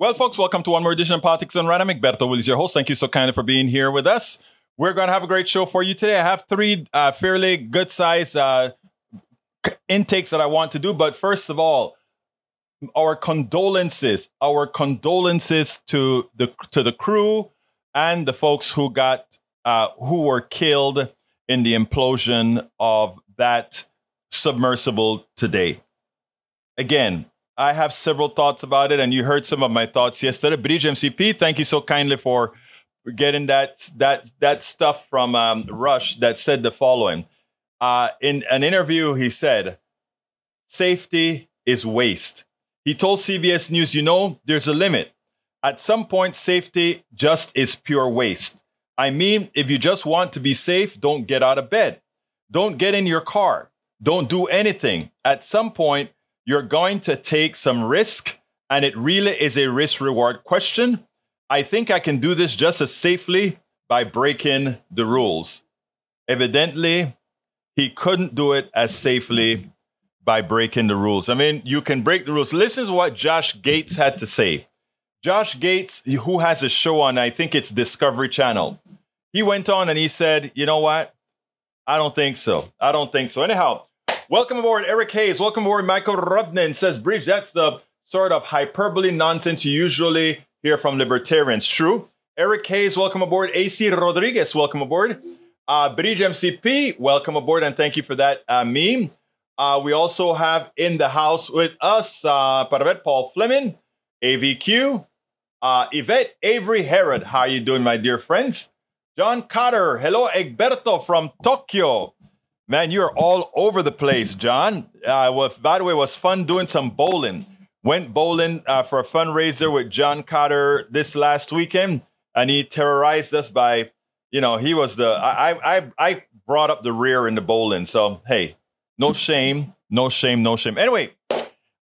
Well, folks, welcome to one more edition of Politics Done Right. Egberto Willies, your host. Thank you so kindly for being here with us. We're going to have a great show for you today. I have three uh, fairly good size uh, intakes that I want to do. But first of all, our condolences, our condolences to the to the crew and the folks who got uh, who were killed in the implosion of that submersible today. Again, I have several thoughts about it, and you heard some of my thoughts yesterday. Bridge MCP, thank you so kindly for getting that that that stuff from um, Rush that said the following. Uh, in an interview, he said, "Safety is waste." He told CBS News, "You know, there's a limit. At some point, safety just is pure waste. I mean, if you just want to be safe, don't get out of bed, don't get in your car, don't do anything. At some point." You're going to take some risk, and it really is a risk reward question. I think I can do this just as safely by breaking the rules. Evidently, he couldn't do it as safely by breaking the rules. I mean, you can break the rules. Listen to what Josh Gates had to say. Josh Gates, who has a show on, I think it's Discovery Channel, he went on and he said, You know what? I don't think so. I don't think so. Anyhow, Welcome aboard, Eric Hayes. Welcome aboard, Michael Rudnin says, Bridge, that's the sort of hyperbole nonsense you usually hear from libertarians. True. Eric Hayes, welcome aboard. AC Rodriguez, welcome aboard. Uh, Bridge MCP, welcome aboard, and thank you for that uh, meme. Uh, we also have in the house with us uh, Parvet Paul Fleming, AVQ, uh, Yvette Avery Herod. How are you doing, my dear friends? John Cotter, hello, Egberto from Tokyo. Man, you're all over the place, John. Uh, was, by the way, it was fun doing some bowling. Went bowling uh, for a fundraiser with John Cotter this last weekend, and he terrorized us by, you know, he was the I I I brought up the rear in the bowling. So hey, no shame, no shame, no shame. Anyway,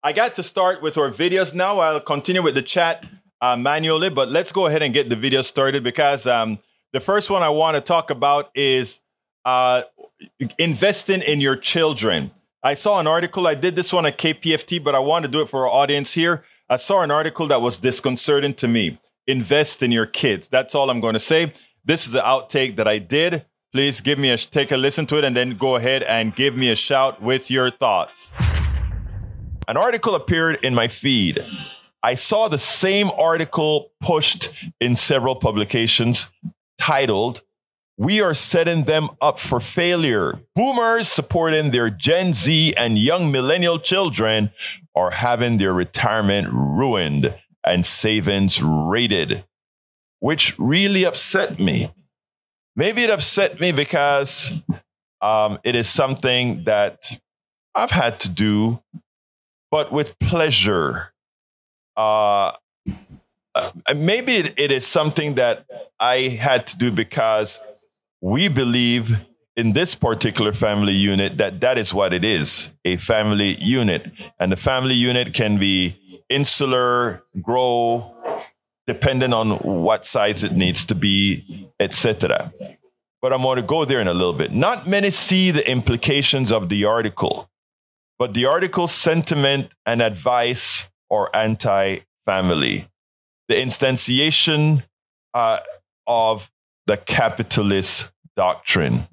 I got to start with our videos now. I'll continue with the chat uh, manually, but let's go ahead and get the video started because um, the first one I want to talk about is uh, investing in your children. I saw an article. I did this one at KPFT, but I want to do it for our audience here. I saw an article that was disconcerting to me. Invest in your kids. That's all I'm going to say. This is an outtake that I did. Please give me a take a listen to it and then go ahead and give me a shout with your thoughts. An article appeared in my feed. I saw the same article pushed in several publications titled we are setting them up for failure. Boomers supporting their Gen Z and young millennial children are having their retirement ruined and savings raided, which really upset me. Maybe it upset me because um, it is something that I've had to do, but with pleasure. Uh, uh maybe it is something that I had to do because we believe in this particular family unit that that is what it is a family unit. And the family unit can be insular grow depending on what size it needs to be etc but i'm going to go there in a little bit. Not many see the implications of the article but the article's sentiment and advice are anti-family. The instantiation uh, of the capitalist doctrine.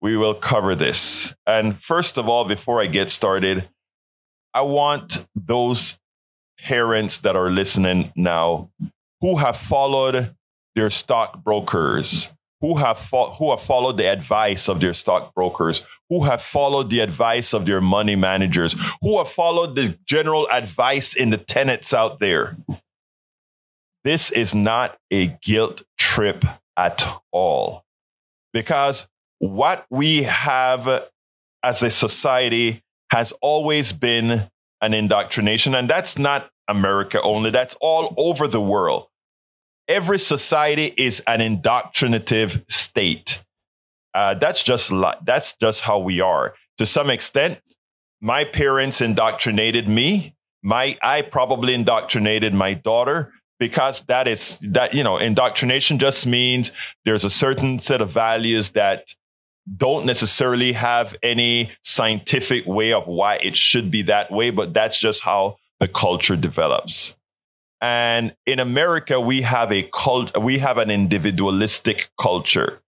We will cover this. And first of all, before I get started, I want those parents that are listening now who have followed their stockbrokers, who have fo- who have followed the advice of their stockbrokers, who have followed the advice of their money managers, who have followed the general advice in the tenants out there. This is not a guilt trip at all. Because what we have as a society has always been an indoctrination. And that's not America only, that's all over the world. Every society is an indoctrinative state. Uh, that's just that's just how we are. To some extent, my parents indoctrinated me. My I probably indoctrinated my daughter because that is that you know indoctrination just means there's a certain set of values that don't necessarily have any scientific way of why it should be that way but that's just how the culture develops And in America, we have a cult, we have an individualistic culture.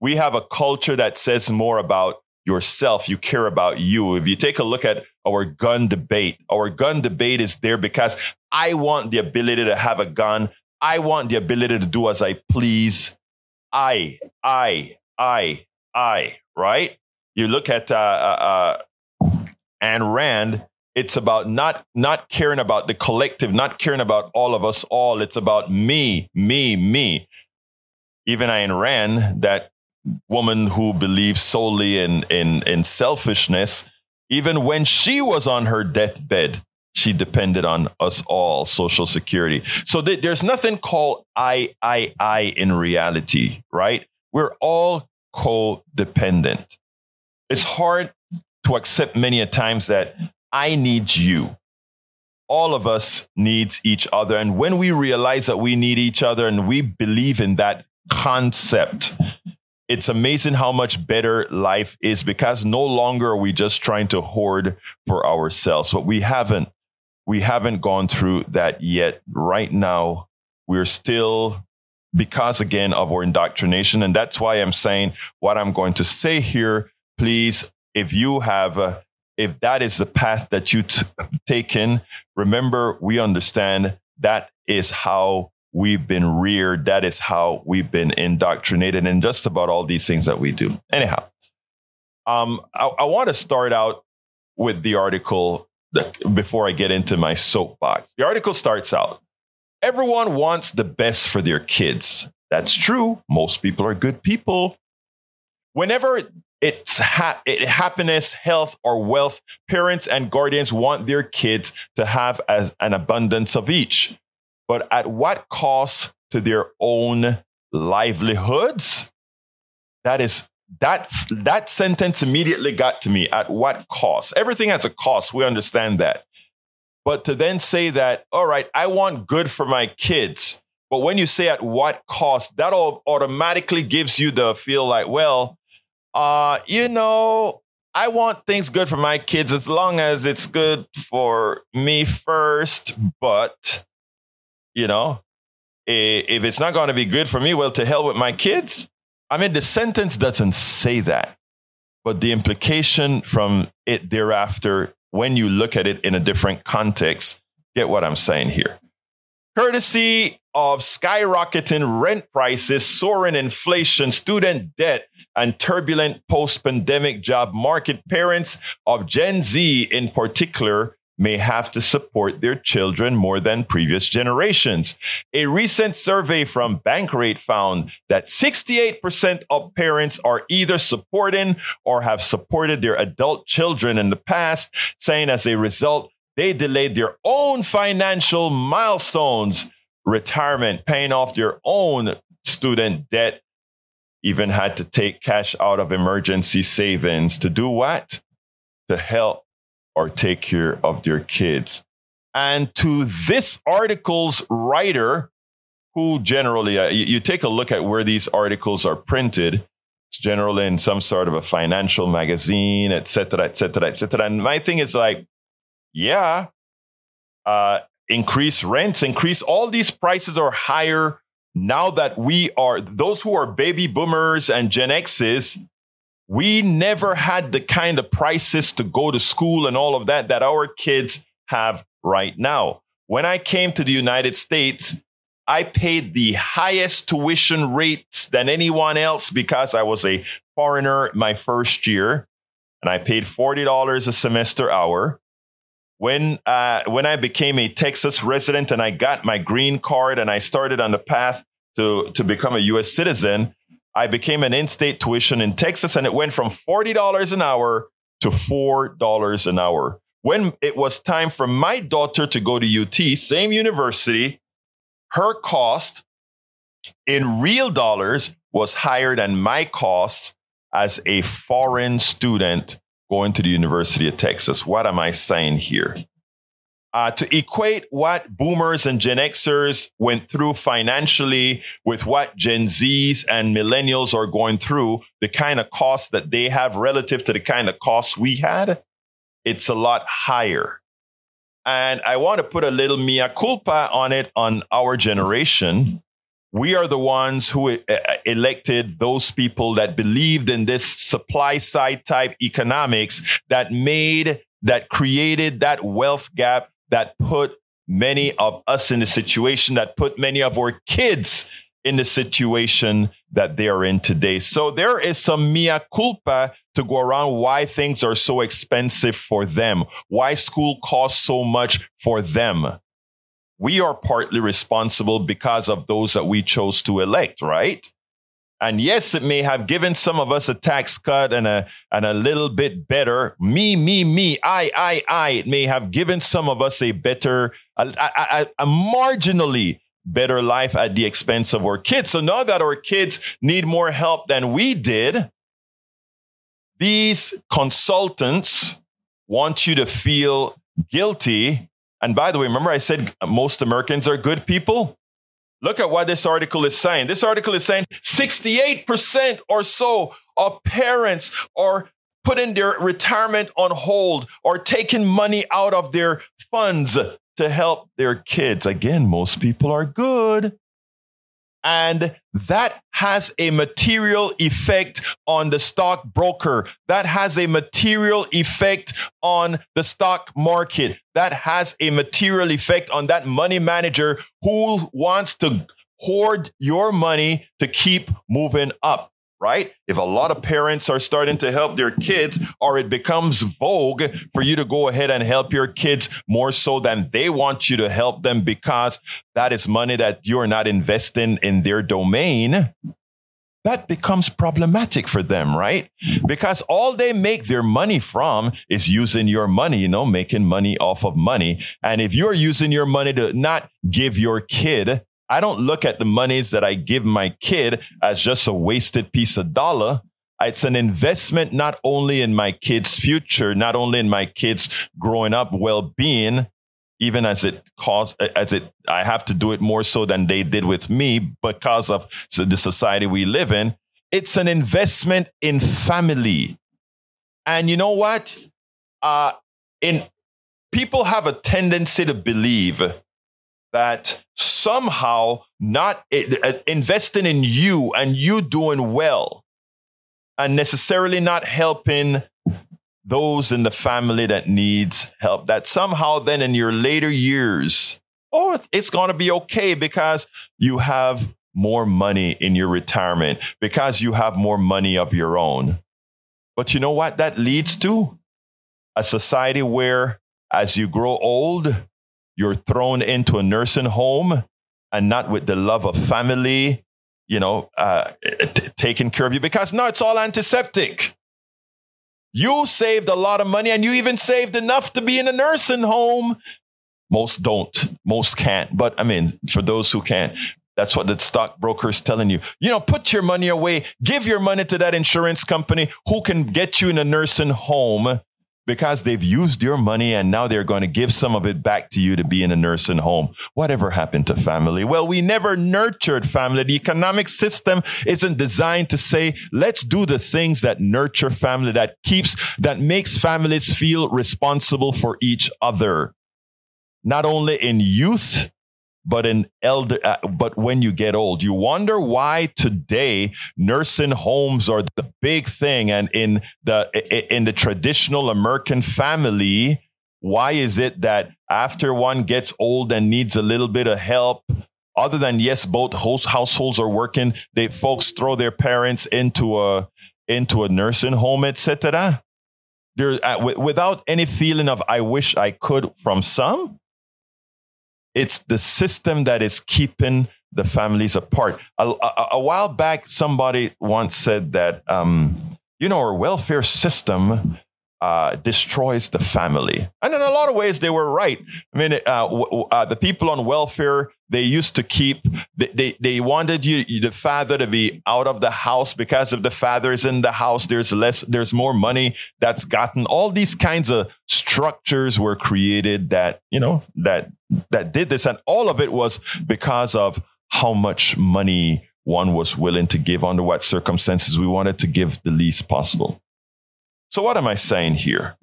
We have a culture that says more about yourself. You care about you. If you take a look at our gun debate, our gun debate is there because I want the ability to have a gun. I want the ability to do as I please. I, I, I, I, right? You look at uh, uh, uh, Rand, it's about not not caring about the collective, not caring about all of us all. It's about me, me, me. Even Ayn Rand, that woman who believes solely in in in selfishness, even when she was on her deathbed, she depended on us all, Social Security. So th- there's nothing called I, I, I in reality, right? We're all codependent. It's hard to accept many a times that I need you. All of us needs each other. And when we realize that we need each other and we believe in that concept, it's amazing how much better life is because no longer are we just trying to hoard for ourselves. But we haven't, we haven't gone through that yet. Right now, we're still because again of our indoctrination. And that's why I'm saying what I'm going to say here. Please, if you have uh, if that is the path that you t- taken, remember we understand that is how we've been reared. That is how we've been indoctrinated in just about all these things that we do. Anyhow, um, I, I want to start out with the article before I get into my soapbox. The article starts out Everyone wants the best for their kids. That's true. Most people are good people. Whenever it's ha- it, happiness, health, or wealth. Parents and guardians want their kids to have as an abundance of each, but at what cost to their own livelihoods? That is that that sentence immediately got to me. At what cost? Everything has a cost. We understand that. But to then say that, all right, I want good for my kids. But when you say at what cost, that all automatically gives you the feel like, well, uh, you know, I want things good for my kids as long as it's good for me first. But, you know, if it's not going to be good for me, well, to hell with my kids. I mean, the sentence doesn't say that, but the implication from it thereafter, when you look at it in a different context, get what I'm saying here. Courtesy of skyrocketing rent prices, soaring inflation, student debt, and turbulent post pandemic job market, parents of Gen Z in particular may have to support their children more than previous generations. A recent survey from Bankrate found that 68% of parents are either supporting or have supported their adult children in the past, saying as a result, they delayed their own financial milestones retirement, paying off their own student debt, even had to take cash out of emergency savings to do what? To help or take care of their kids. And to this article's writer, who generally, uh, you, you take a look at where these articles are printed, it's generally in some sort of a financial magazine, et cetera, et cetera, et cetera. And my thing is like, yeah, uh, increase rents, increase all these prices are higher now that we are those who are baby boomers and Gen X's. We never had the kind of prices to go to school and all of that that our kids have right now. When I came to the United States, I paid the highest tuition rates than anyone else because I was a foreigner my first year and I paid $40 a semester hour when uh, when I became a Texas resident and I got my green card and I started on the path to to become a U.S. citizen, I became an in-state tuition in Texas, and it went from forty dollars an hour to four dollars an hour. When it was time for my daughter to go to UT, same university, her cost in real dollars was higher than my costs as a foreign student going to the University of Texas. What am I saying here? Uh, to equate what boomers and Gen Xers went through financially with what Gen Zs and millennials are going through, the kind of costs that they have relative to the kind of costs we had, it's a lot higher. And I want to put a little mea culpa on it on our generation. We are the ones who uh, elected those people that believed in this supply side type economics that made, that created that wealth gap that put many of us in the situation that put many of our kids in the situation that they are in today. So there is some mea culpa to go around why things are so expensive for them, why school costs so much for them. We are partly responsible because of those that we chose to elect, right? And yes, it may have given some of us a tax cut and a, and a little bit better. Me, me, me, I, I, I. It may have given some of us a better, a, a, a, marginally better life at the expense of our kids. So now that our kids need more help than we did, these consultants want you to feel guilty. And by the way, remember I said most Americans are good people? Look at what this article is saying. This article is saying 68% or so of parents are putting their retirement on hold or taking money out of their funds to help their kids. Again, most people are good. And that has a material effect on the stockbroker. That has a material effect on the stock market. That has a material effect on that money manager who wants to hoard your money to keep moving up right? If a lot of parents are starting to help their kids, or it becomes vogue for you to go ahead and help your kids more so than they want you to help them because that is money that you're not investing in their domain. That becomes problematic for them, right? Because all they make their money from is using your money, you know, making money off of money. And if you're using your money to not give your kid I don't look at the monies that I give my kid as just a wasted piece of dollar. It's an investment not only in my kid's future, not only in my kids growing up well-being, even as it costs, as it, I have to do it more so than they did with me because of the society we live in. It's an investment in family. And you know what? Uh, in people have a tendency to believe that somehow not uh, investing in you and you doing well and necessarily not helping those in the family that needs help that somehow then in your later years oh it's going to be okay because you have more money in your retirement because you have more money of your own. But you know what that leads to? A society where as you grow old you're thrown into a nursing home and not with the love of family, you know, uh, t- taking care of you because now it's all antiseptic. You saved a lot of money and you even saved enough to be in a nursing home. Most don't, most can't. But I mean, for those who can, that's what the stockbroker is telling you. You know, put your money away, give your money to that insurance company who can get you in a nursing home because they've used your money and now they're going to give some of it back to you to be in a nursing home. Whatever happened to family? Well, we never nurtured family. The economic system isn't designed to say, let's do the things that nurture family, that keeps, that makes families feel responsible for each other. Not only in youth, but in elder, uh, but when you get old, you wonder why today nursing homes are the big thing. And in the, in the traditional American family, why is it that after one gets old and needs a little bit of help, other than yes, both households are working, they folks throw their parents into a, into a nursing home, etc. There, uh, w- without any feeling of I wish I could from some, it's the system that is keeping the families apart. A, a, a while back, somebody once said that, um, you know, our welfare system uh, destroys the family. And in a lot of ways, they were right. I mean, uh, w- uh, the people on welfare, they used to keep, they, they, they, wanted you, the father to be out of the house because if the father is in the house, there's less, there's more money that's gotten. All these kinds of structures were created that, you know, that, that did this. And all of it was because of how much money one was willing to give under what circumstances we wanted to give the least possible. So what am I saying here?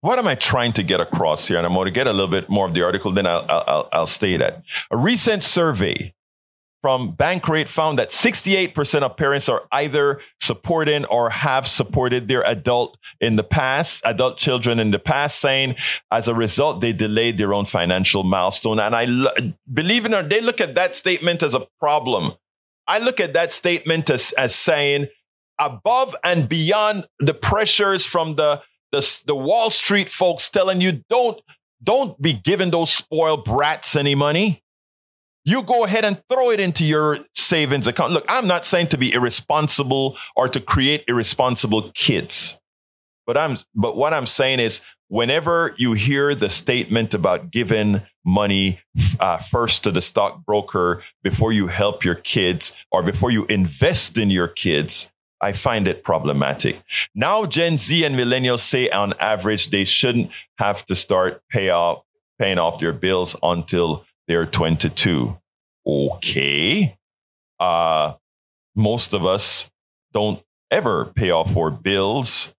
what am I trying to get across here? And I'm going to get a little bit more of the article, then I'll, I'll, I'll state it. A recent survey from Bankrate found that 68% of parents are either supporting or have supported their adult in the past, adult children in the past, saying as a result, they delayed their own financial milestone. And I believe it or they look at that statement as a problem. I look at that statement as, as saying above and beyond the pressures from the, the, the Wall Street folks telling you don't, don't be giving those spoiled brats any money you go ahead and throw it into your savings account. Look, I'm not saying to be irresponsible or to create irresponsible kids. But I'm but what I'm saying is whenever you hear the statement about giving money uh, first to the stockbroker before you help your kids or before you invest in your kids, I find it problematic. Now Gen Z and millennials say on average they shouldn't have to start pay off paying off their bills until they're 22. Okay. Uh, most of us don't ever pay off our bills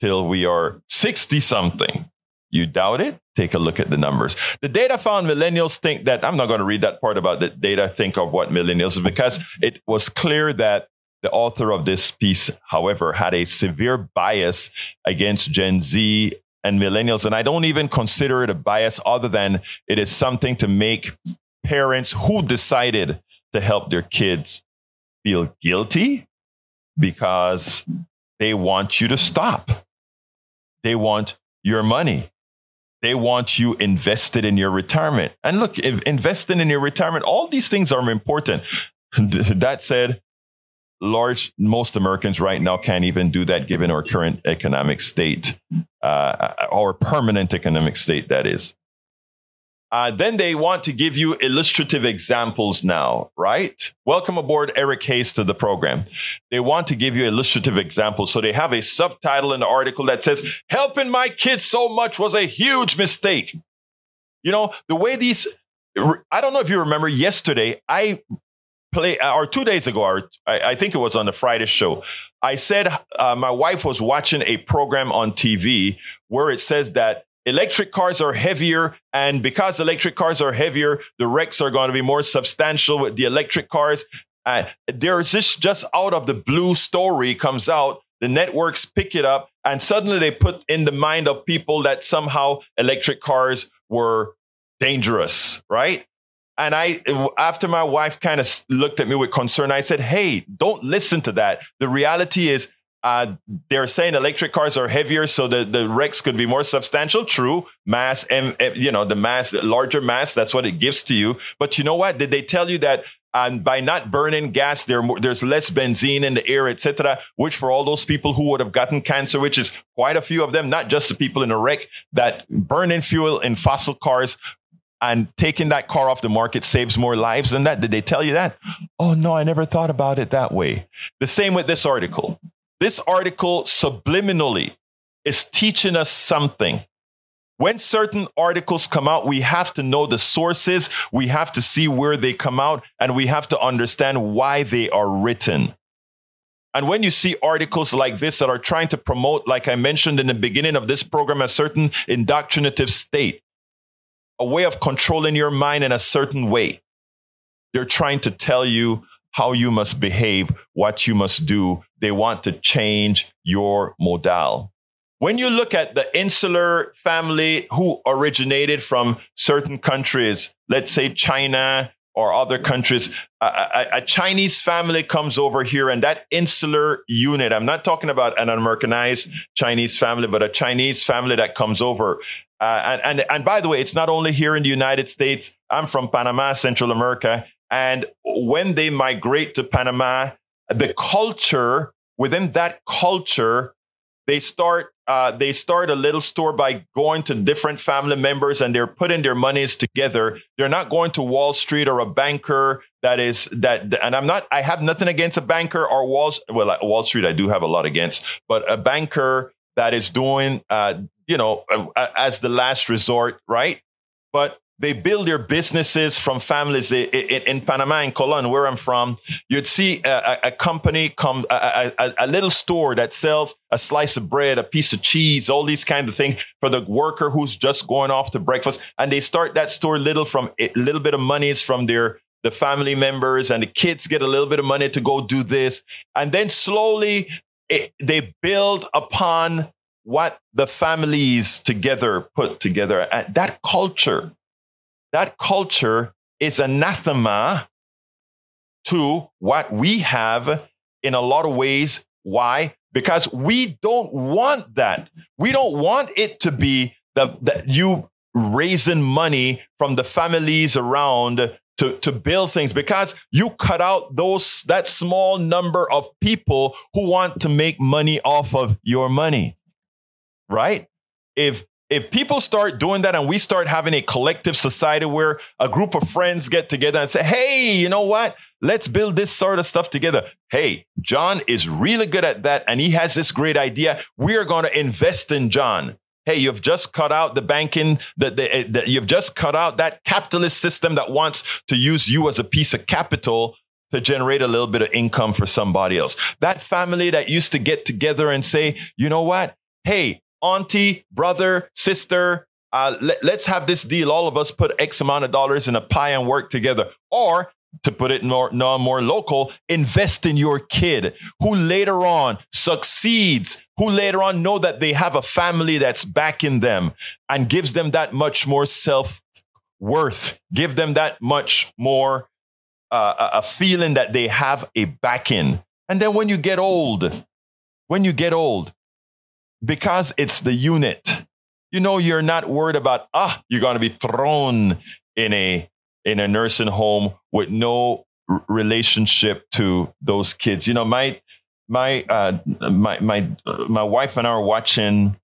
till we are 60 something. You doubt it? Take a look at the numbers. The data found millennials think that I'm not going to read that part about the data think of what millennials because it was clear that the author of this piece, however, had a severe bias against Gen Z and millennials. And I don't even consider it a bias other than it is something to make parents who decided to help their kids feel guilty because they want you to stop. They want your money. They want you invested in your retirement. And look, investing in your retirement, all these things are important. that said, large, most Americans right now can't even do that given our current economic state, uh, our permanent economic state, that is. Uh, then they want to give you illustrative examples now, right? Welcome aboard, Eric Hayes, to the program. They want to give you illustrative examples. So they have a subtitle in the article that says, helping my kids so much was a huge mistake. You know, the way these, I don't know if you remember yesterday, I play, or two days ago, or I, I think it was on the Friday show. I said uh, my wife was watching a program on TV where it says that electric cars are heavier. And because electric cars are heavier, the wrecks are going to be more substantial with the electric cars. And there's this just out of the blue story comes out. The networks pick it up and suddenly they put in the mind of people that somehow electric cars were dangerous, right? And I, after my wife kind of looked at me with concern, I said, Hey, don't listen to that. The reality is uh, they're saying electric cars are heavier, so the, the wrecks could be more substantial. True, mass, and you know the mass, larger mass. That's what it gives to you. But you know what? Did they tell you that? And by not burning gas, there there's less benzene in the air, etc. Which for all those people who would have gotten cancer, which is quite a few of them, not just the people in a wreck, that burning fuel in fossil cars and taking that car off the market saves more lives than that. Did they tell you that? Oh no, I never thought about it that way. The same with this article. This article subliminally is teaching us something. When certain articles come out, we have to know the sources, we have to see where they come out, and we have to understand why they are written. And when you see articles like this that are trying to promote, like I mentioned in the beginning of this program, a certain indoctrinative state, a way of controlling your mind in a certain way, they're trying to tell you how you must behave, what you must do. They want to change your modal. When you look at the insular family who originated from certain countries, let's say China or other countries, a, a, a, Chinese family comes over here and that insular unit, I'm not talking about an Americanized Chinese family, but a Chinese family that comes over. Uh, and, and, and by the way, it's not only here in the United States. I'm from Panama, Central America. And when they migrate to Panama, the culture within that culture, they start uh, they start a little store by going to different family members and they're putting their monies together. They're not going to Wall Street or a banker that is that. And I'm not. I have nothing against a banker or Wall. Well, Wall Street I do have a lot against, but a banker that is doing, uh, you know, as the last resort, right? But they build their businesses from families. They, in, in, Panama, in Colon, where I'm from, you'd see a, a company come, a, a, a, little store that sells a slice of bread, a piece of cheese, all these kinds of things for the worker who's just going off to breakfast. And they start that store little from a little bit of monies from their the family members and the kids get a little bit of money to go do this. And then slowly it, they build upon what the families together put together. And that culture that culture is anathema to what we have in a lot of ways. Why? Because we don't want that. We don't want it to be the, the you raising money from the families around to, to build things because you cut out those that small number of people who want to make money off of your money. Right? If if people start doing that and we start having a collective society where a group of friends get together and say, Hey, you know what? Let's build this sort of stuff together. Hey, John is really good at that. And he has this great idea. We are going to invest in John. Hey, you've just cut out the banking, that the, you've just cut out that capitalist system that wants to use you as a piece of capital to generate a little bit of income for somebody else. That family that used to get together and say, you know what? Hey, auntie, brother, sister, uh, let, us have this deal. All of us put X amount of dollars in a pie and work together. Or to put it more, no, more local, invest in your kid who later on succeeds, who later on know that they have a family that's backing them and gives them that much more self worth, give them that much more uh, a feeling that they have a backing. And then when you get old, when you get old, because it's the unit. You know, you're not worried about, ah, you're going to be thrown in a, in a nursing home with no r- relationship to those kids. You know, my, my, uh, my, my, my wife and I are watching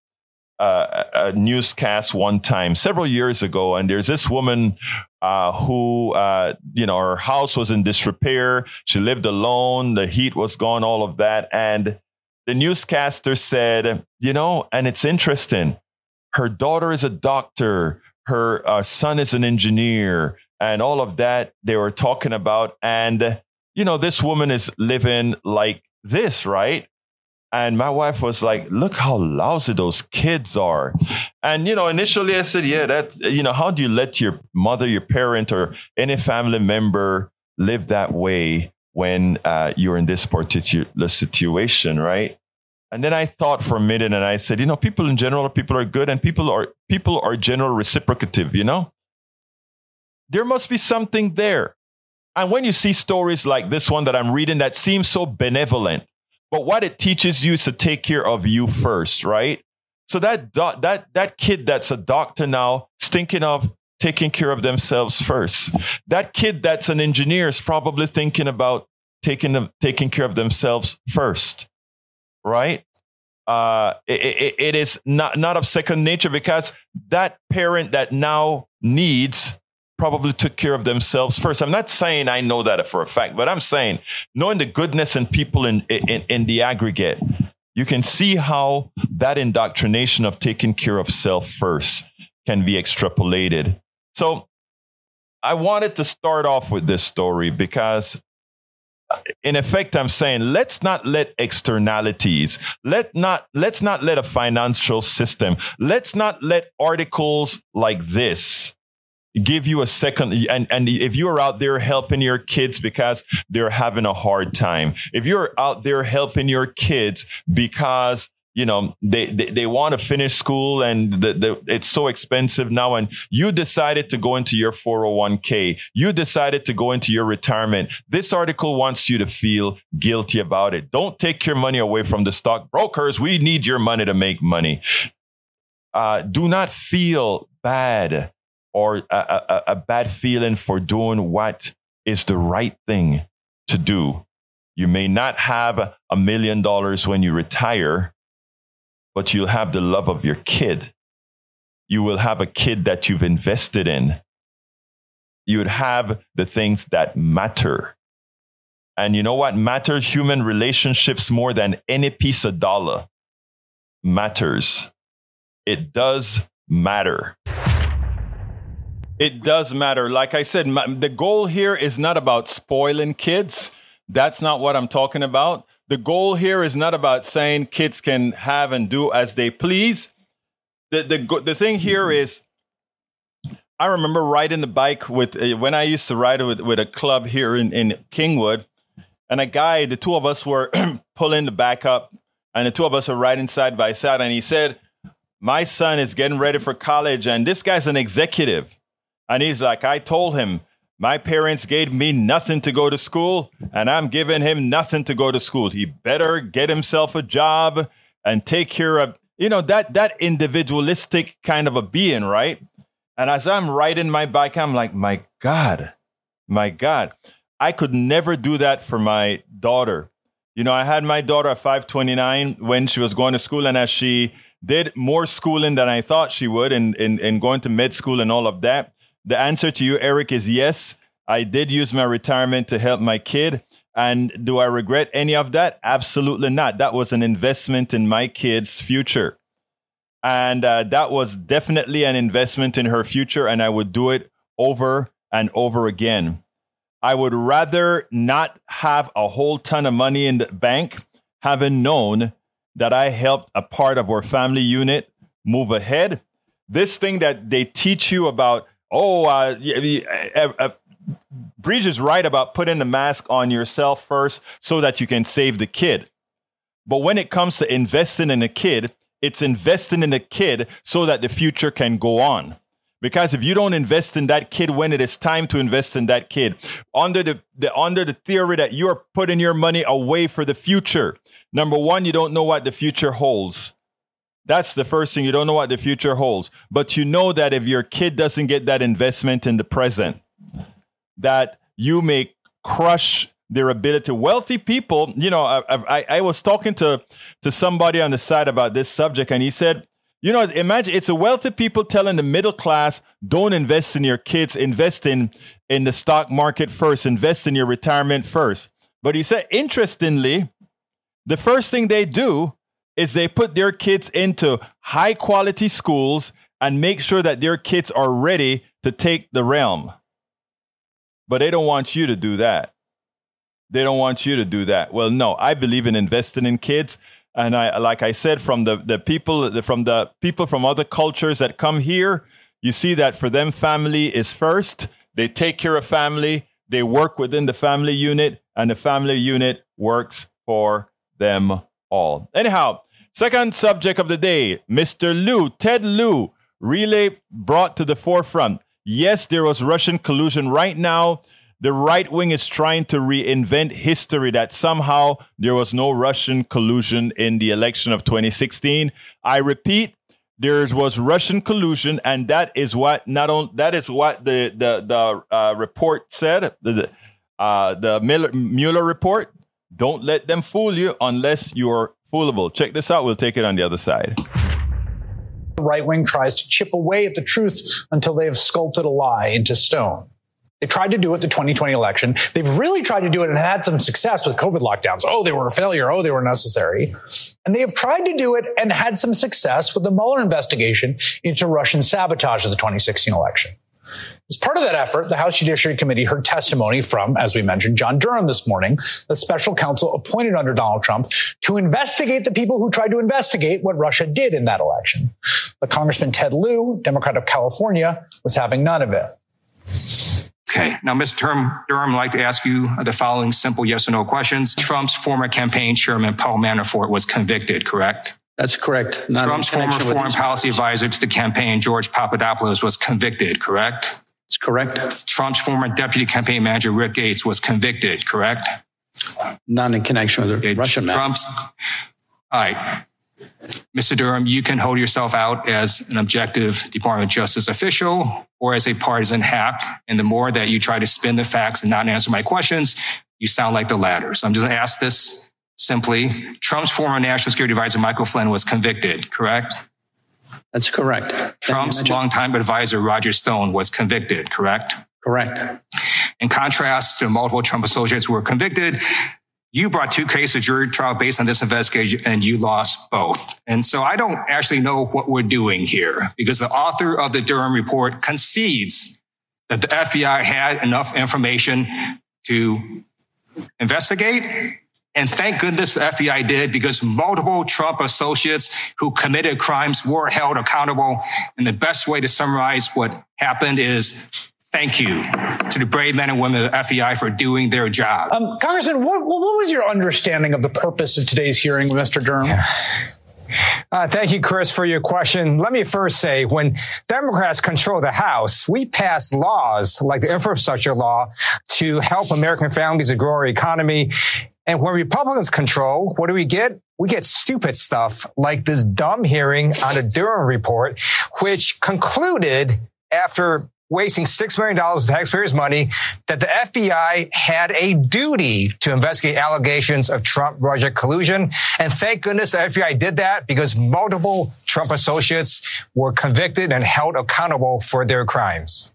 uh, a newscast one time several years ago, and there's this woman uh, who, uh, you know, her house was in disrepair. She lived alone. The heat was gone, all of that. And the newscaster said, you know, and it's interesting. Her daughter is a doctor. Her uh, son is an engineer and all of that they were talking about. And, you know, this woman is living like this, right? And my wife was like, look how lousy those kids are. And, you know, initially I said, yeah, that's, you know, how do you let your mother, your parent, or any family member live that way? when uh, you're in this particular situation, right? And then I thought for a minute and I said, you know, people in general, people are good and people are, people are general reciprocative, you know? There must be something there. And when you see stories like this one that I'm reading that seems so benevolent, but what it teaches you is to take care of you first, right? So that, that, that kid that's a doctor now, is thinking of taking care of themselves first. That kid that's an engineer is probably thinking about taking them, taking care of themselves first, right? Uh, it, it, it is not, not of second nature because that parent that now needs probably took care of themselves first. I'm not saying I know that for a fact, but I'm saying knowing the goodness in people in, in, in the aggregate, you can see how that indoctrination of taking care of self first can be extrapolated so I wanted to start off with this story because in effect i'm saying let's not let externalities let not let's not let a financial system let's not let articles like this give you a second and, and if you're out there helping your kids because they're having a hard time if you're out there helping your kids because you know, they, they, they want to finish school and the, the, it's so expensive now. And you decided to go into your 401k. You decided to go into your retirement. This article wants you to feel guilty about it. Don't take your money away from the stock brokers. We need your money to make money. Uh, do not feel bad or a, a, a bad feeling for doing what is the right thing to do. You may not have a million dollars when you retire, but you'll have the love of your kid. You will have a kid that you've invested in. You would have the things that matter. And you know what matters? Human relationships more than any piece of dollar matters. It does matter. It does matter. Like I said, my, the goal here is not about spoiling kids. That's not what I'm talking about. The goal here is not about saying kids can have and do as they please. The the the thing here is I remember riding the bike with uh, when I used to ride with, with a club here in, in Kingwood, and a guy, the two of us were pulling the back up, and the two of us were riding side by side, and he said, "My son is getting ready for college, and this guy's an executive." And he's like, I told him, my parents gave me nothing to go to school, and I'm giving him nothing to go to school. He better get himself a job and take care of, you know, that that individualistic kind of a being, right? And as I'm riding my bike, I'm like, my God, my God, I could never do that for my daughter. You know, I had my daughter at 529 when she was going to school, and as she did more schooling than I thought she would, and in, in going to med school and all of that, the answer to you, Eric, is yes. I did use my retirement to help my kid. And do I regret any of that? Absolutely not. That was an investment in my kid's future. And uh, that was definitely an investment in her future. And I would do it over and over again. I would rather not have a whole ton of money in the bank, having known that I helped a part of our family unit move ahead. This thing that they teach you about oh, uh, uh, uh, Breach is right about putting the mask on yourself first so that you can save the kid. But when it comes to investing in a kid, it's investing in the kid so that the future can go on. Because if you don't invest in that kid when it is time to invest in that kid, under the, the under the theory that you're putting your money away for the future, number one, you don't know what the future holds. That's the first thing. You don't know what the future holds. But you know that if your kid doesn't get that investment in the present, that you may crush their ability. Wealthy people, you know, I, I, I was talking to, to somebody on the side about this subject, and he said, you know, imagine it's a wealthy people telling the middle class, don't invest in your kids, invest in, in the stock market first, invest in your retirement first. But he said, interestingly, the first thing they do is they put their kids into high quality schools and make sure that their kids are ready to take the realm. But they don't want you to do that. They don't want you to do that. Well, no, I believe in investing in kids. And I, like I said, from the, the people, from the people from other cultures that come here, you see that for them, family is first. They take care of family. They work within the family unit and the family unit works for them all. Anyhow, Second subject of the day, Mr. Lieu, Ted Lieu, really brought to the forefront. Yes, there was Russian collusion. Right now, the right wing is trying to reinvent history that somehow there was no Russian collusion in the election of 2016. I repeat, there was Russian collusion, and that is what not only that is what the the the uh, report said. The uh, the Mueller report. Don't let them fool you unless you're foolable. Check this out. We'll take it on the other side. The right wing tries to chip away at the truth until they have sculpted a lie into stone. They tried to do it the 2020 election. They've really tried to do it and had some success with COVID lockdowns. Oh, they were a failure. Oh, they were necessary. And they have tried to do it and had some success with the Mueller investigation into Russian sabotage of the 2016 election. As part of that effort, the House Judiciary Committee heard testimony from, as we mentioned, John Durham this morning, the special counsel appointed under Donald Trump to investigate the people who tried to investigate what Russia did in that election. But Congressman Ted Lieu, Democrat of California, was having none of it. Okay. Now, Mr. Durham, I'd like to ask you the following simple yes or no questions. Trump's former campaign chairman, Paul Manafort, was convicted, correct? That's correct. Not Trump's former foreign policy advisor to the campaign, George Papadopoulos, was convicted, correct? That's correct. Trump's former deputy campaign manager, Rick Gates, was convicted, correct? Not in connection with the okay. Russian Trump's, All right. Mr. Durham, you can hold yourself out as an objective Department of Justice official or as a partisan hack. And the more that you try to spin the facts and not answer my questions, you sound like the latter. So I'm just going to ask this simply. Trump's former national security advisor, Michael Flynn, was convicted, correct? That's correct. Trump's longtime advisor, Roger Stone, was convicted, correct? Correct. In contrast to multiple Trump associates who were convicted, you brought two cases to jury trial based on this investigation and you lost both. And so I don't actually know what we're doing here because the author of the Durham report concedes that the FBI had enough information to investigate. And thank goodness the FBI did because multiple Trump associates who committed crimes were held accountable. And the best way to summarize what happened is thank you to the brave men and women of the FBI for doing their job. Um, Congressman, what, what was your understanding of the purpose of today's hearing with Mr. Durham? Yeah. Uh, thank you, Chris, for your question. Let me first say when Democrats control the House, we pass laws like the infrastructure law to help American families to grow our economy. And when Republicans control, what do we get? We get stupid stuff like this dumb hearing on the Durham report, which concluded after wasting $6 million of taxpayers' money that the FBI had a duty to investigate allegations of Trump Russia collusion. And thank goodness the FBI did that because multiple Trump associates were convicted and held accountable for their crimes.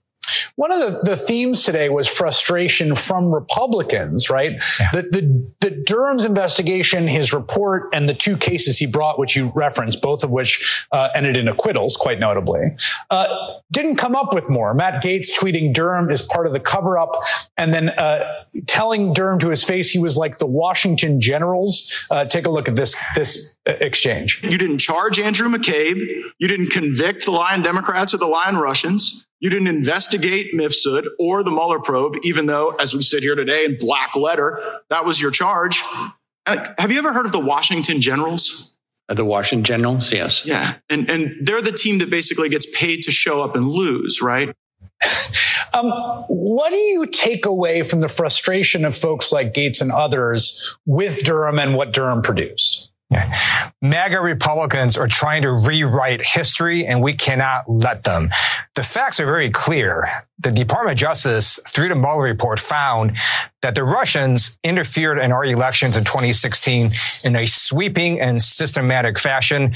One of the, the themes today was frustration from Republicans, right? Yeah. The, the, the Durham's investigation, his report, and the two cases he brought, which you referenced, both of which uh, ended in acquittals, quite notably, uh, didn't come up with more. Matt Gaetz tweeting Durham is part of the cover up and then uh, telling Durham to his face he was like the Washington Generals. Uh, take a look at this, this uh, exchange. You didn't charge Andrew McCabe. You didn't convict the lying Democrats or the lying Russians. You didn't investigate Mifsud or the Mueller probe, even though, as we sit here today in black letter, that was your charge. Have you ever heard of the Washington Generals? The Washington Generals, yes. Yeah. And, and they're the team that basically gets paid to show up and lose, right? Um, what do you take away from the frustration of folks like Gaetz and others with Durham and what Durham produced? MAGA Republicans are trying to rewrite history and we cannot let them. The facts are very clear. The Department of Justice, through the Mueller report, found that the Russians interfered in our elections in 2016 in a sweeping and systematic fashion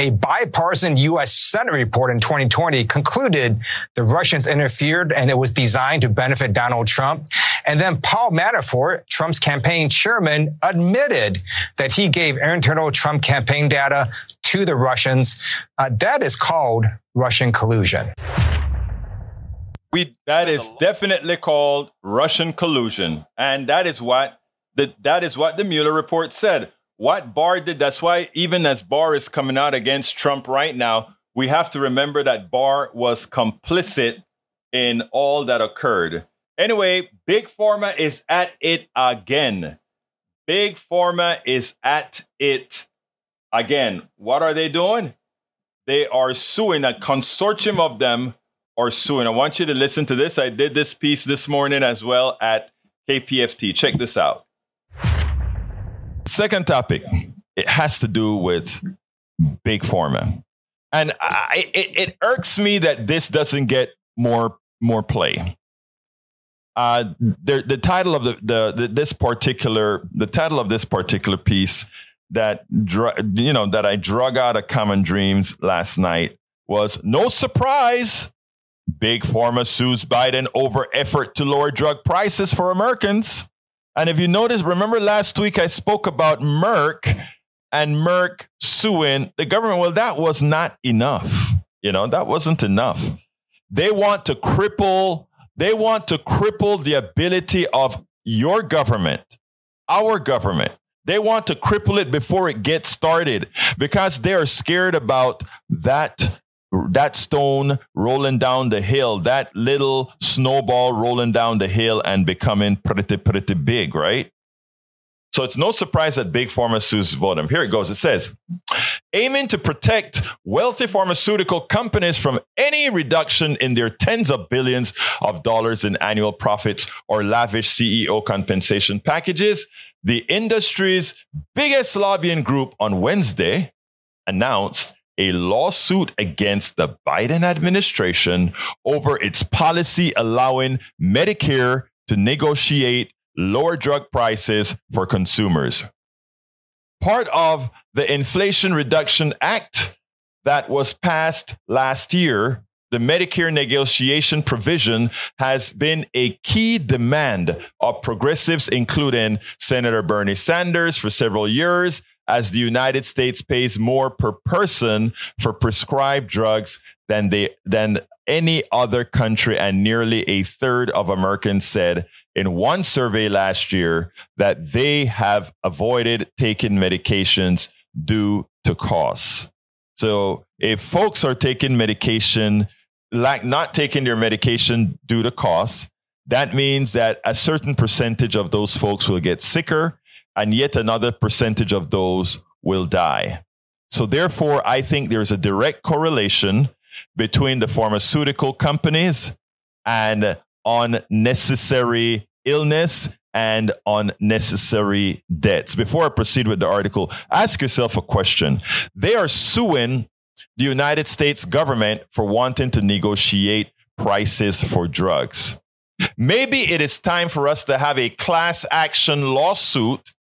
a bipartisan U.S. Senate report in 2020 concluded the Russians interfered and it was designed to benefit Donald Trump. And then Paul Manafort, Trump's campaign chairman, admitted that he gave internal Trump campaign data to the Russians. Uh, that is called Russian collusion. We that is definitely called Russian collusion, and that is what the, that is what the Mueller report said what Barr did. That's why even as Barr is coming out against Trump right now, we have to remember that Barr was complicit in all that occurred. Anyway, Big Pharma is at it again. Big Pharma is at it again. What are they doing? They are suing. A consortium of them are suing. I want you to listen to this. I did this piece this morning as well at KPFT. Check this out. Second topic, it has to do with big pharma. And I, it, it irks me that this doesn't get more more play. Uh, the, title of the, the, the this particular the title of this particular piece that you know that I drug out of Common Dreams last night was no surprise. Big Pharma sues Biden over effort to lower drug prices for Americans. And if you notice, remember last week I spoke about Merck and Merck suing the government. Well, that was not enough. You know, that wasn't enough. They want to cripple, they want to cripple the ability of your government, our government. They want to cripple it before it gets started because they are scared about that that stone rolling down the hill, that little snowball rolling down the hill and becoming pretty, pretty big, right? So it's no surprise that big pharma sues them. Here it goes. It says, aiming to protect wealthy pharmaceutical companies from any reduction in their tens of billions of dollars in annual profits or lavish CEO compensation packages, the industry's biggest lobbying group on Wednesday announced a lawsuit against the Biden administration over its policy allowing Medicare to negotiate lower drug prices for consumers. Part of the Inflation Reduction Act that was passed last year, the Medicare negotiation provision has been a key demand of progressives, including Senator Bernie Sanders for several years as the United States pays more per person for prescribed drugs than they than any other country, and nearly a third of Americans said in one survey last year that they have avoided taking medications due to costs. So if folks are taking medication, like not taking their medication due to cost, that means that a certain percentage of those folks will get sicker and yet another percentage of those will die. So therefore, I think there's a direct correlation between the pharmaceutical companies and unnecessary illness and unnecessary debts. Before I proceed with the article, ask yourself a question. They are suing the United States government for wanting to negotiate prices for drugs. Maybe it is time for us to have a class action lawsuit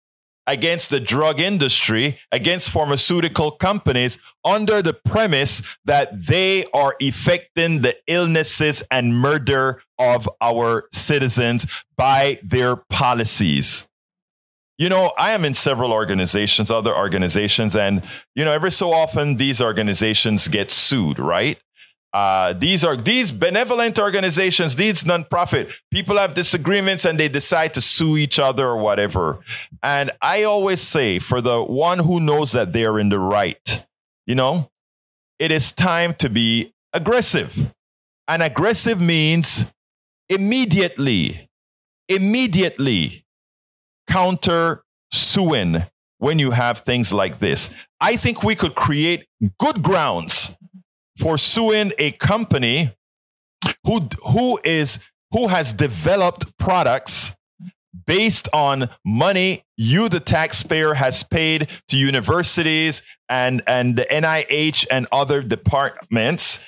against the drug industry, against pharmaceutical companies under the premise that they are affecting the illnesses and murder of our citizens by their policies. You know, I am in several organizations, other organizations, and, you know, every so often these organizations get sued, right? Uh, these are these benevolent organizations, these nonprofit people have disagreements and they decide to sue each other or whatever. And I always say, for the one who knows that they're in the right, you know, it is time to be aggressive. And aggressive means immediately, immediately counter suing when you have things like this. I think we could create good grounds for suing a company who who is who has developed products based on money you the taxpayer has paid to universities and and the NIH and other departments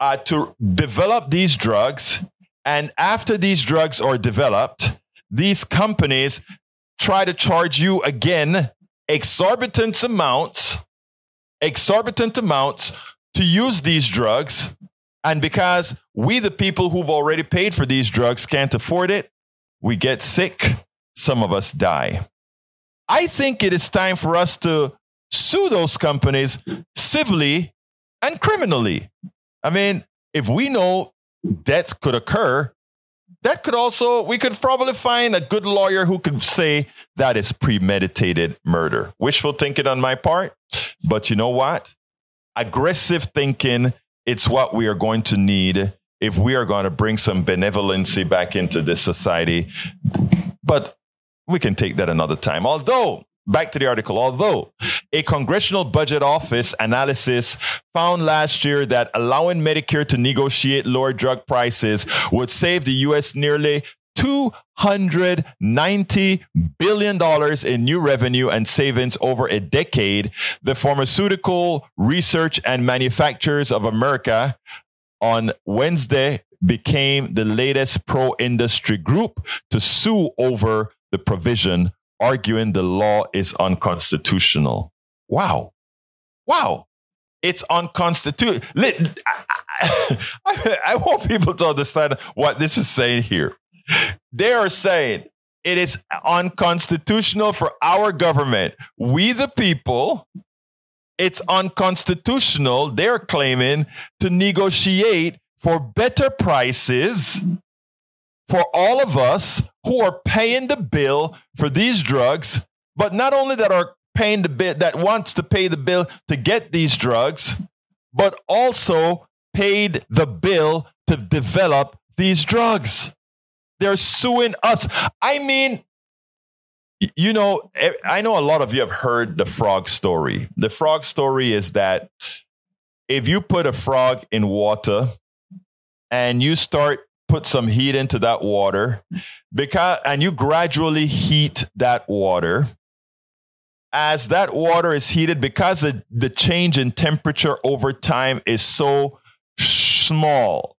uh, to develop these drugs and after these drugs are developed these companies try to charge you again exorbitant amounts exorbitant amounts to use these drugs. And because we, the people who've already paid for these drugs, can't afford it, we get sick. Some of us die. I think it is time for us to sue those companies civilly and criminally. I mean, if we know death could occur, that could also, we could probably find a good lawyer who could say that is premeditated murder. Wishful thinking on my part. But you know what? aggressive thinking, it's what we are going to need if we are going to bring some benevolency back into this society. But we can take that another time. Although, back to the article, although a congressional budget office analysis found last year that allowing Medicare to negotiate lower drug prices would save the U.S. nearly $290 billion in new revenue and savings over a decade, the Pharmaceutical Research and Manufacturers of America on Wednesday became the latest pro industry group to sue over the provision, arguing the law is unconstitutional. Wow. Wow. It's unconstitutional. I, want people to understand what this is saying here. They are saying it is unconstitutional for our government, we the people, it's unconstitutional, they're claiming, to negotiate for better prices for all of us who are paying the bill for these drugs, but not only that are paying the bill, that wants to pay the bill to get these drugs, but also paid the bill to develop these drugs. They're suing us. I mean, you know, I know a lot of you have heard the frog story. The frog story is that if you put a frog in water and you start put some heat into that water. Because and you gradually heat that water. As that water is heated because the, the change in temperature over time is so small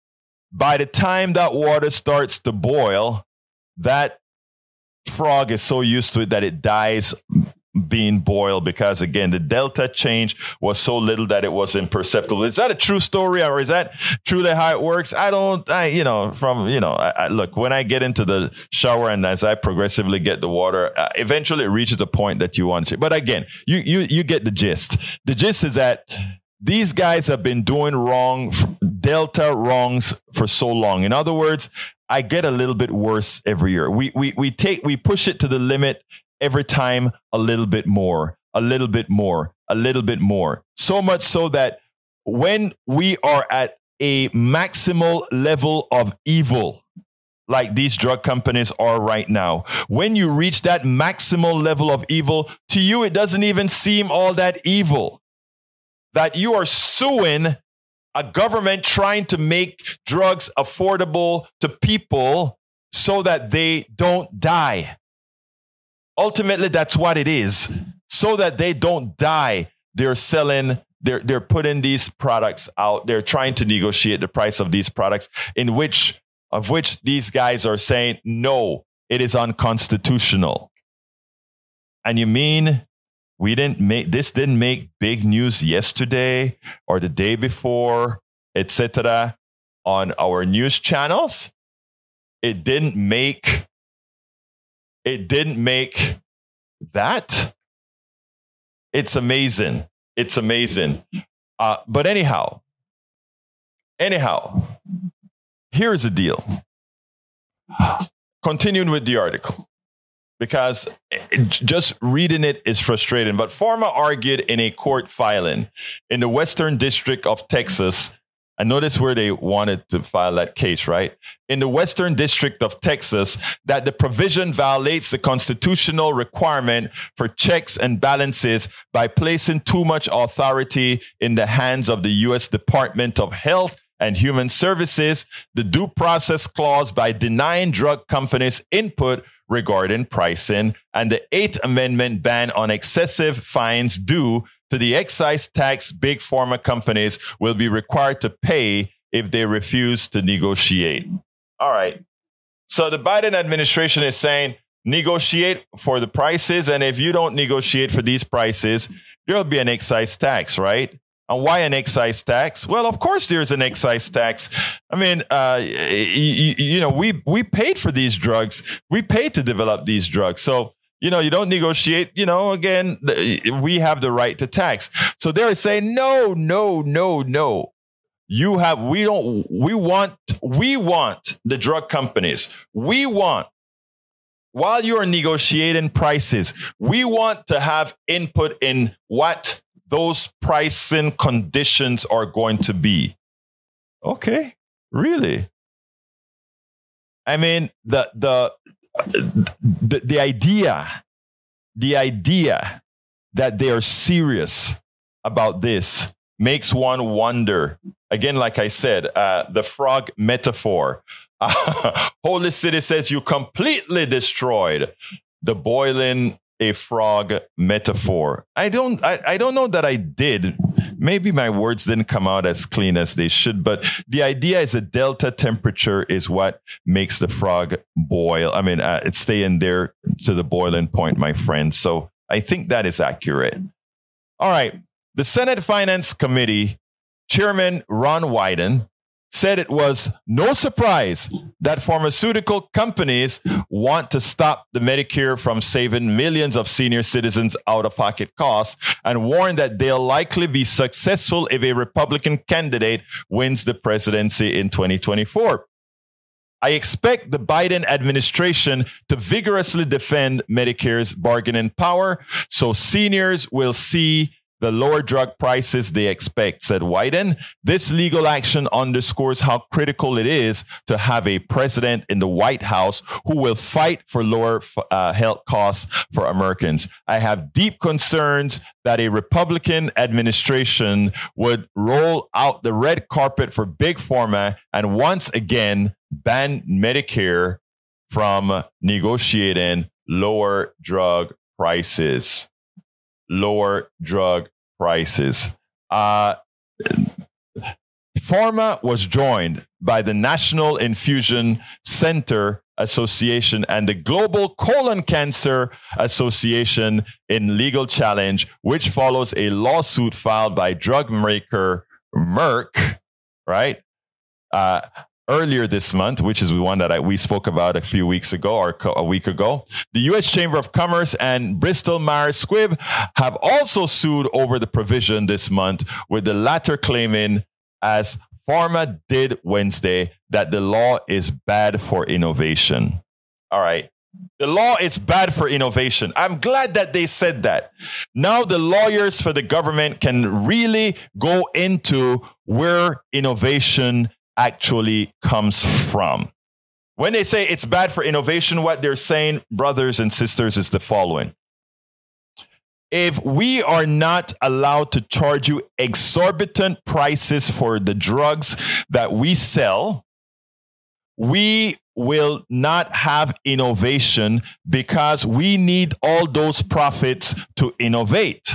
by the time that water starts to boil, that frog is so used to it that it dies being boiled because again the delta change was so little that it was imperceptible is that a true story or is that truly how it works i don't i you know from you know I, I, look when i get into the shower and as i progressively get the water uh, eventually it reaches a point that you want to but again you you you get the gist the gist is that these guys have been doing wrong, Delta wrongs for so long. In other words, I get a little bit worse every year. We, we, we take, we push it to the limit every time a little bit more, a little bit more, a little bit more. So much so that when we are at a maximal level of evil, like these drug companies are right now. When you reach that maximal level of evil, to you, it doesn't even seem all that evil. That you are suing a government trying to make drugs affordable to people so that they don't die. Ultimately, that's what it is. So that they don't die, they're selling they're they're putting these products out. They're trying to negotiate the price of these products in which of which these guys are saying no, it is unconstitutional. And you mean we didn't make this didn't make big news yesterday or the day before, etc. on our news channels? It didn't make it didn't make that. It's amazing. It's amazing. Uh, but anyhow, anyhow, here's the deal. Continuing with the article, because just reading it is frustrating. But Pharma argued in a court filing in the Western District of Texas and notice where they wanted to file that case, right? In the Western District of Texas, that the provision violates the constitutional requirement for checks and balances by placing too much authority in the hands of the U.S. Department of Health and Human Services, the due process clause by denying drug companies input regarding pricing, and the Eighth Amendment ban on excessive fines due to the excise tax big pharma companies will be required to pay if they refuse to negotiate. All right. So the Biden administration is saying negotiate for the prices. And if you don't negotiate for these prices, there'll be an excise tax, right? And why an excise tax? Well, of course, there's an excise tax. I mean, uh, you, you know, we we paid for these drugs. We paid to develop these drugs. So you know, you don't negotiate, you know, again, we have the right to tax. So they're saying, no, no, no, no. You have, we don't, we want, we want the drug companies. We want, while you are negotiating prices, we want to have input in what those pricing conditions are going to be. Okay. Really? I mean, the, the, the, the idea, the idea that they are serious about this makes one wonder. Again, like I said, uh, the frog metaphor. Uh, Holy City says you completely destroyed the boiling a frog metaphor. I don't I, I don't know that I did. Maybe my words didn't come out as clean as they should, but the idea is a delta temperature is what makes the frog boil. I mean, uh, it's staying there to the boiling point, my friend. So I think that is accurate. All right. The Senate Finance Committee Chairman Ron Wyden said it was no surprise that pharmaceutical companies want to stop the Medicare from saving millions of senior citizens out of pocket costs and warned that they'll likely be successful if a Republican candidate wins the presidency in 2024. I expect the Biden administration to vigorously defend Medicare's bargaining power so seniors will see the lower drug prices they expect, said Wyden. This legal action underscores how critical it is to have a president in the White House who will fight for lower uh, health costs for Americans. I have deep concerns that a Republican administration would roll out the red carpet for big pharma and once again ban Medicare from negotiating lower drug prices lower drug prices. Uh, Pharma was joined by the National Infusion Center Association and the Global Colon Cancer Association in legal challenge, which follows a lawsuit filed by drug maker Merck, right? Uh, earlier this month, which is the one that I, we spoke about a few weeks ago or a week ago, the U.S. Chamber of Commerce and Bristol Myers Squibb have also sued over the provision this month, with the latter claiming, as Pharma did Wednesday, that the law is bad for innovation. All right. The law is bad for innovation. I'm glad that they said that. Now the lawyers for the government can really go into where innovation actually comes from. When they say it's bad for innovation, what they're saying, brothers and sisters, is the following. If we are not allowed to charge you exorbitant prices for the drugs that we sell, we will not have innovation because we need all those profits to innovate.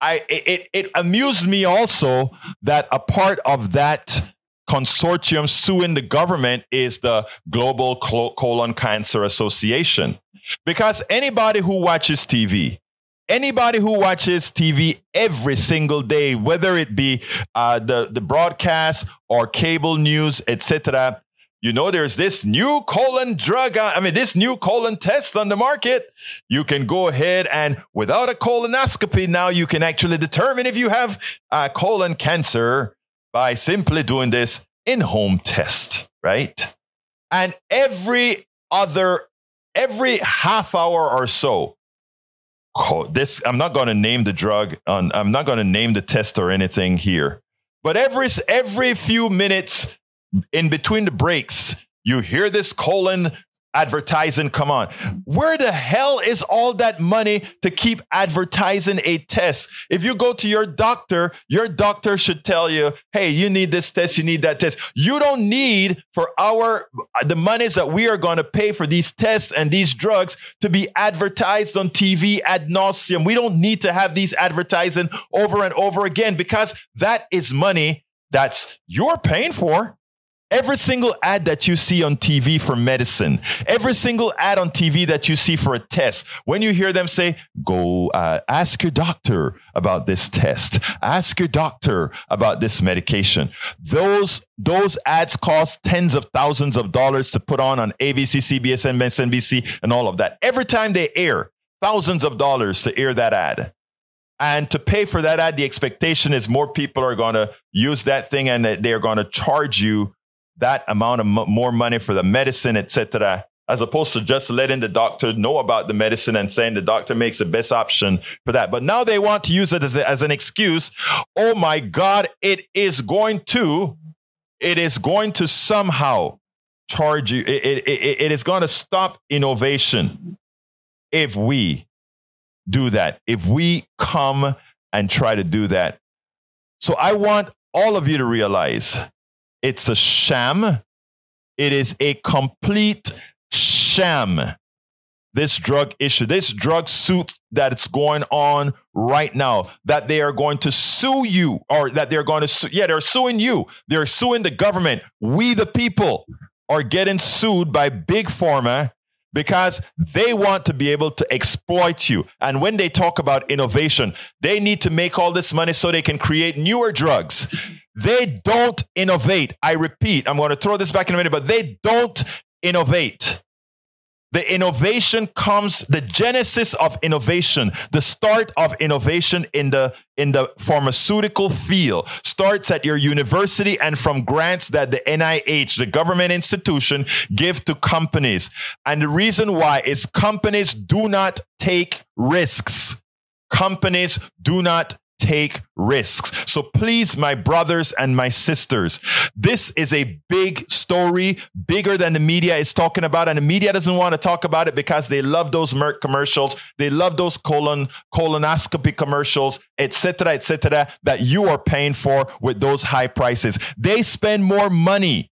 I, it, it amused me also that a part of that consortium suing the government is the Global Colon Cancer Association. Because anybody who watches TV, anybody who watches TV every single day, whether it be uh, the, the broadcast or cable news, etc., you know there's this new colon drug uh, i mean this new colon test on the market you can go ahead and without a colonoscopy now you can actually determine if you have uh, colon cancer by simply doing this in home test right? And every other every half hour or so this i'm not going to name the drug on, i'm not going to name the test or anything here but every every few minutes in between the breaks, you hear this colon advertising come on. Where the hell is all that money to keep advertising a test? If you go to your doctor, your doctor should tell you, "Hey, you need this test, you need that test." You don't need for our the monies that we are going to pay for these tests and these drugs to be advertised on TV ad nauseum. We don't need to have these advertising over and over again because that is money that's you're paying for. Every single ad that you see on TV for medicine, every single ad on TV that you see for a test, when you hear them say, go uh, ask your doctor about this test, ask your doctor about this medication, those, those ads cost tens of thousands of dollars to put on on ABC, CBS, MSNBC, and all of that. Every time they air, thousands of dollars to air that ad. And to pay for that ad, the expectation is more people are going to use that thing and they're going to charge you that amount of more money for the medicine, etc., as opposed to just letting the doctor know about the medicine and saying the doctor makes the best option for that. But now they want to use it as, a, as an excuse. Oh my God, it is going to, it is going to somehow charge you. It, it, it, it is going to stop innovation if we do that, if we come and try to do that. So I want all of you to realize it's a sham. It is a complete sham. This drug issue, this drug suit that's going on right now, that they are going to sue you, or that they're going to sue. Yeah, they're suing you. They're suing the government. We, the people, are getting sued by big pharma because they want to be able to exploit you. And when they talk about innovation, they need to make all this money so they can create newer drugs. They don't innovate. I repeat, I'm going to throw this back in a minute, but they don't innovate. The innovation comes, the genesis of innovation, the start of innovation in the, in the pharmaceutical field starts at your university and from grants that the NIH, the government institution, give to companies. And the reason why is companies do not take risks. Companies do not take risks. So please, my brothers and my sisters, this is a big story, bigger than the media is talking about. And the media doesn't want to talk about it because they love those Merck commercials. They love those colon, colonoscopy commercials, etc., etc., that you are paying for with those high prices. They spend more money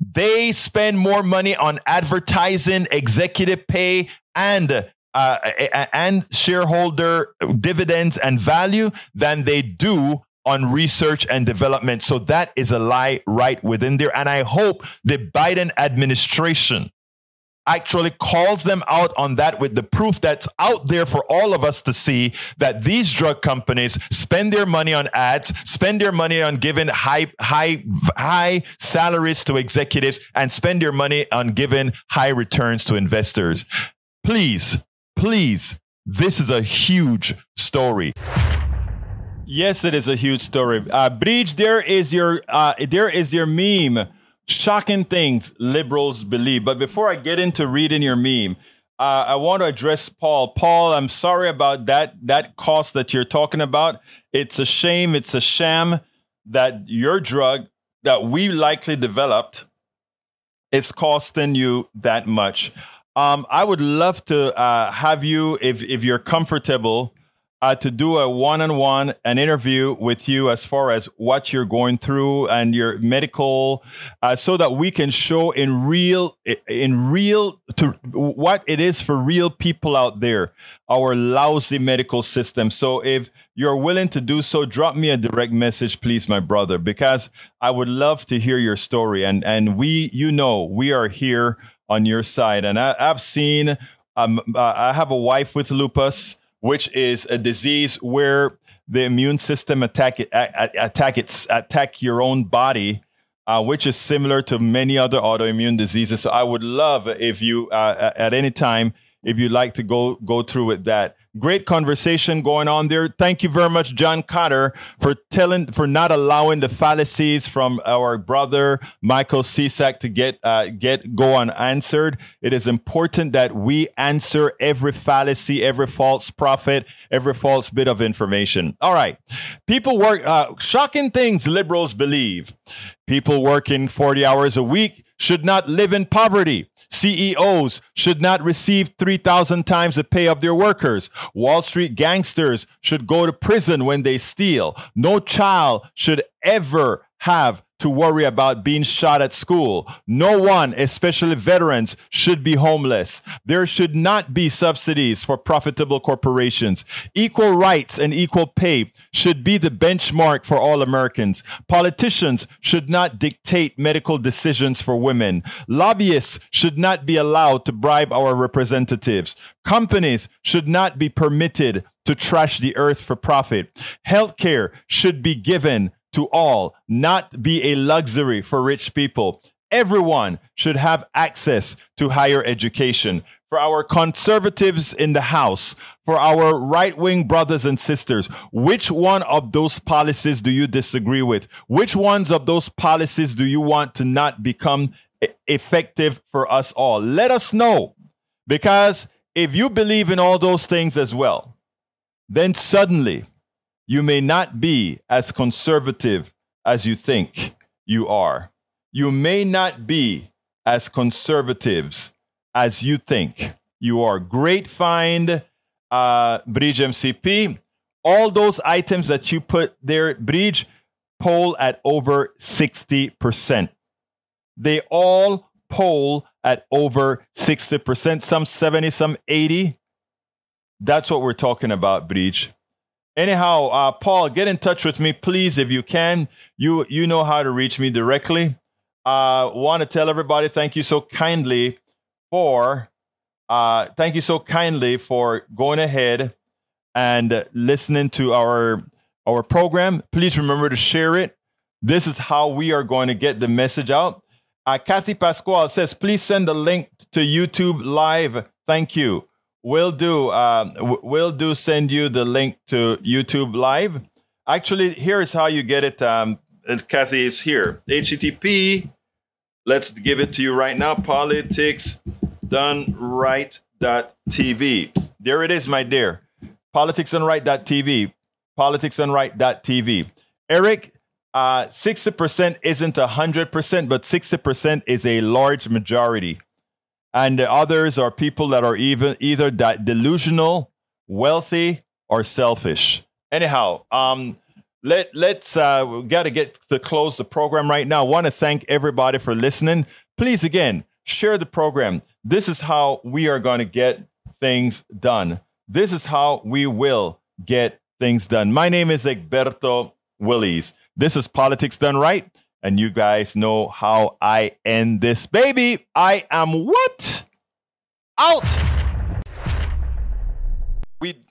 they spend more money on advertising, executive pay, and uh, and shareholder dividends and value than they do on research and development. So that is a lie right within there. And I hope the Biden administration, actually calls them out on that with the proof that's out there for all of us to see that these drug companies spend their money on ads, spend their money on giving high, high, high salaries to executives and spend their money on giving high returns to investors. Please, please, this is a huge story. Yes, it is a huge story. Uh, Breach, there is your uh, there is your meme. Shocking things liberals believe. But before I get into reading your meme, uh, I want to address Paul. Paul, I'm sorry about that that cost that you're talking about. It's a shame. It's a sham that your drug that we likely developed is costing you that much. Um, I would love to uh, have you, if if you're comfortable, uh, to do a one-on-one an interview with you as far as what you're going through and your medical uh, so that we can show in real in real to what it is for real people out there our lousy medical system. So if you're willing to do so drop me a direct message please my brother because i would love to hear your story. And and we you know we are here on your side and I, have seen um, uh, i have a wife with lupus which is a disease where the immune system attack it, attack its attack your own body, uh, which is similar to many other autoimmune diseases. So I would love if you uh, at any time if you'd like to go go through with that. Great conversation going on there. Thank you very much, John Cotter, for telling for not allowing the fallacies from our brother Michael Cisak to get uh, get go unanswered. It is important that we answer every fallacy, every false prophet, every false bit of information. All right, people work uh, shocking things liberals believe. People working forty hours a week should not live in poverty. CEOs should not receive 3,000 times the pay of their workers. Wall Street gangsters should go to prison when they steal. No child should ever have to worry about being shot at school. No one, especially veterans, should be homeless. There should not be subsidies for profitable corporations. Equal rights and equal pay should be the benchmark for all Americans. Politicians should not dictate medical decisions for women. Lobbyists should not be allowed to bribe our representatives. Companies should not be permitted to trash the earth for profit. Healthcare should be given to all, not be a luxury for rich people. Everyone should have access to higher education. For our conservatives in the House, for our right wing brothers and sisters, which one of those policies do you disagree with? Which ones of those policies do you want to not become effective for us all? Let us know. Because if you believe in all those things as well, then suddenly you may not be as conservative as you think you are. You may not be as conservatives as you think you are. Great find, uh, Bridge MCP. All those items that you put there, Bridge, poll at over 60%. They all poll at over 60%, some 70, some 80. That's what we're talking about, Bridge. Anyhow, uh, Paul, get in touch with me, please, if you can. You you know how to reach me directly. Uh, Want to tell everybody thank you so kindly for uh, thank you so kindly for going ahead and listening to our our program. Please remember to share it. This is how we are going to get the message out. Uh, Kathy Pasquale says, please send a link to YouTube Live. Thank you. We'll do. Uh, we'll do. Send you the link to YouTube Live. Actually, here's how you get it. Um, Kathy is here. HTTP. Let's give it to you right now. Politics done right. TV. There it is, my dear. Politics done right. TV. Politics right. TV. Eric, uh, 60% isn't 100%, but 60% is a large majority and the others are people that are even either delusional, wealthy, or selfish. Anyhow, um, let let's uh, we got to get to close the program right now. I want to thank everybody for listening. Please again share the program. This is how we are going to get things done. This is how we will get things done. My name is Egberto Willies. This is Politics Done Right. And you guys know how I end this baby. I am what? out.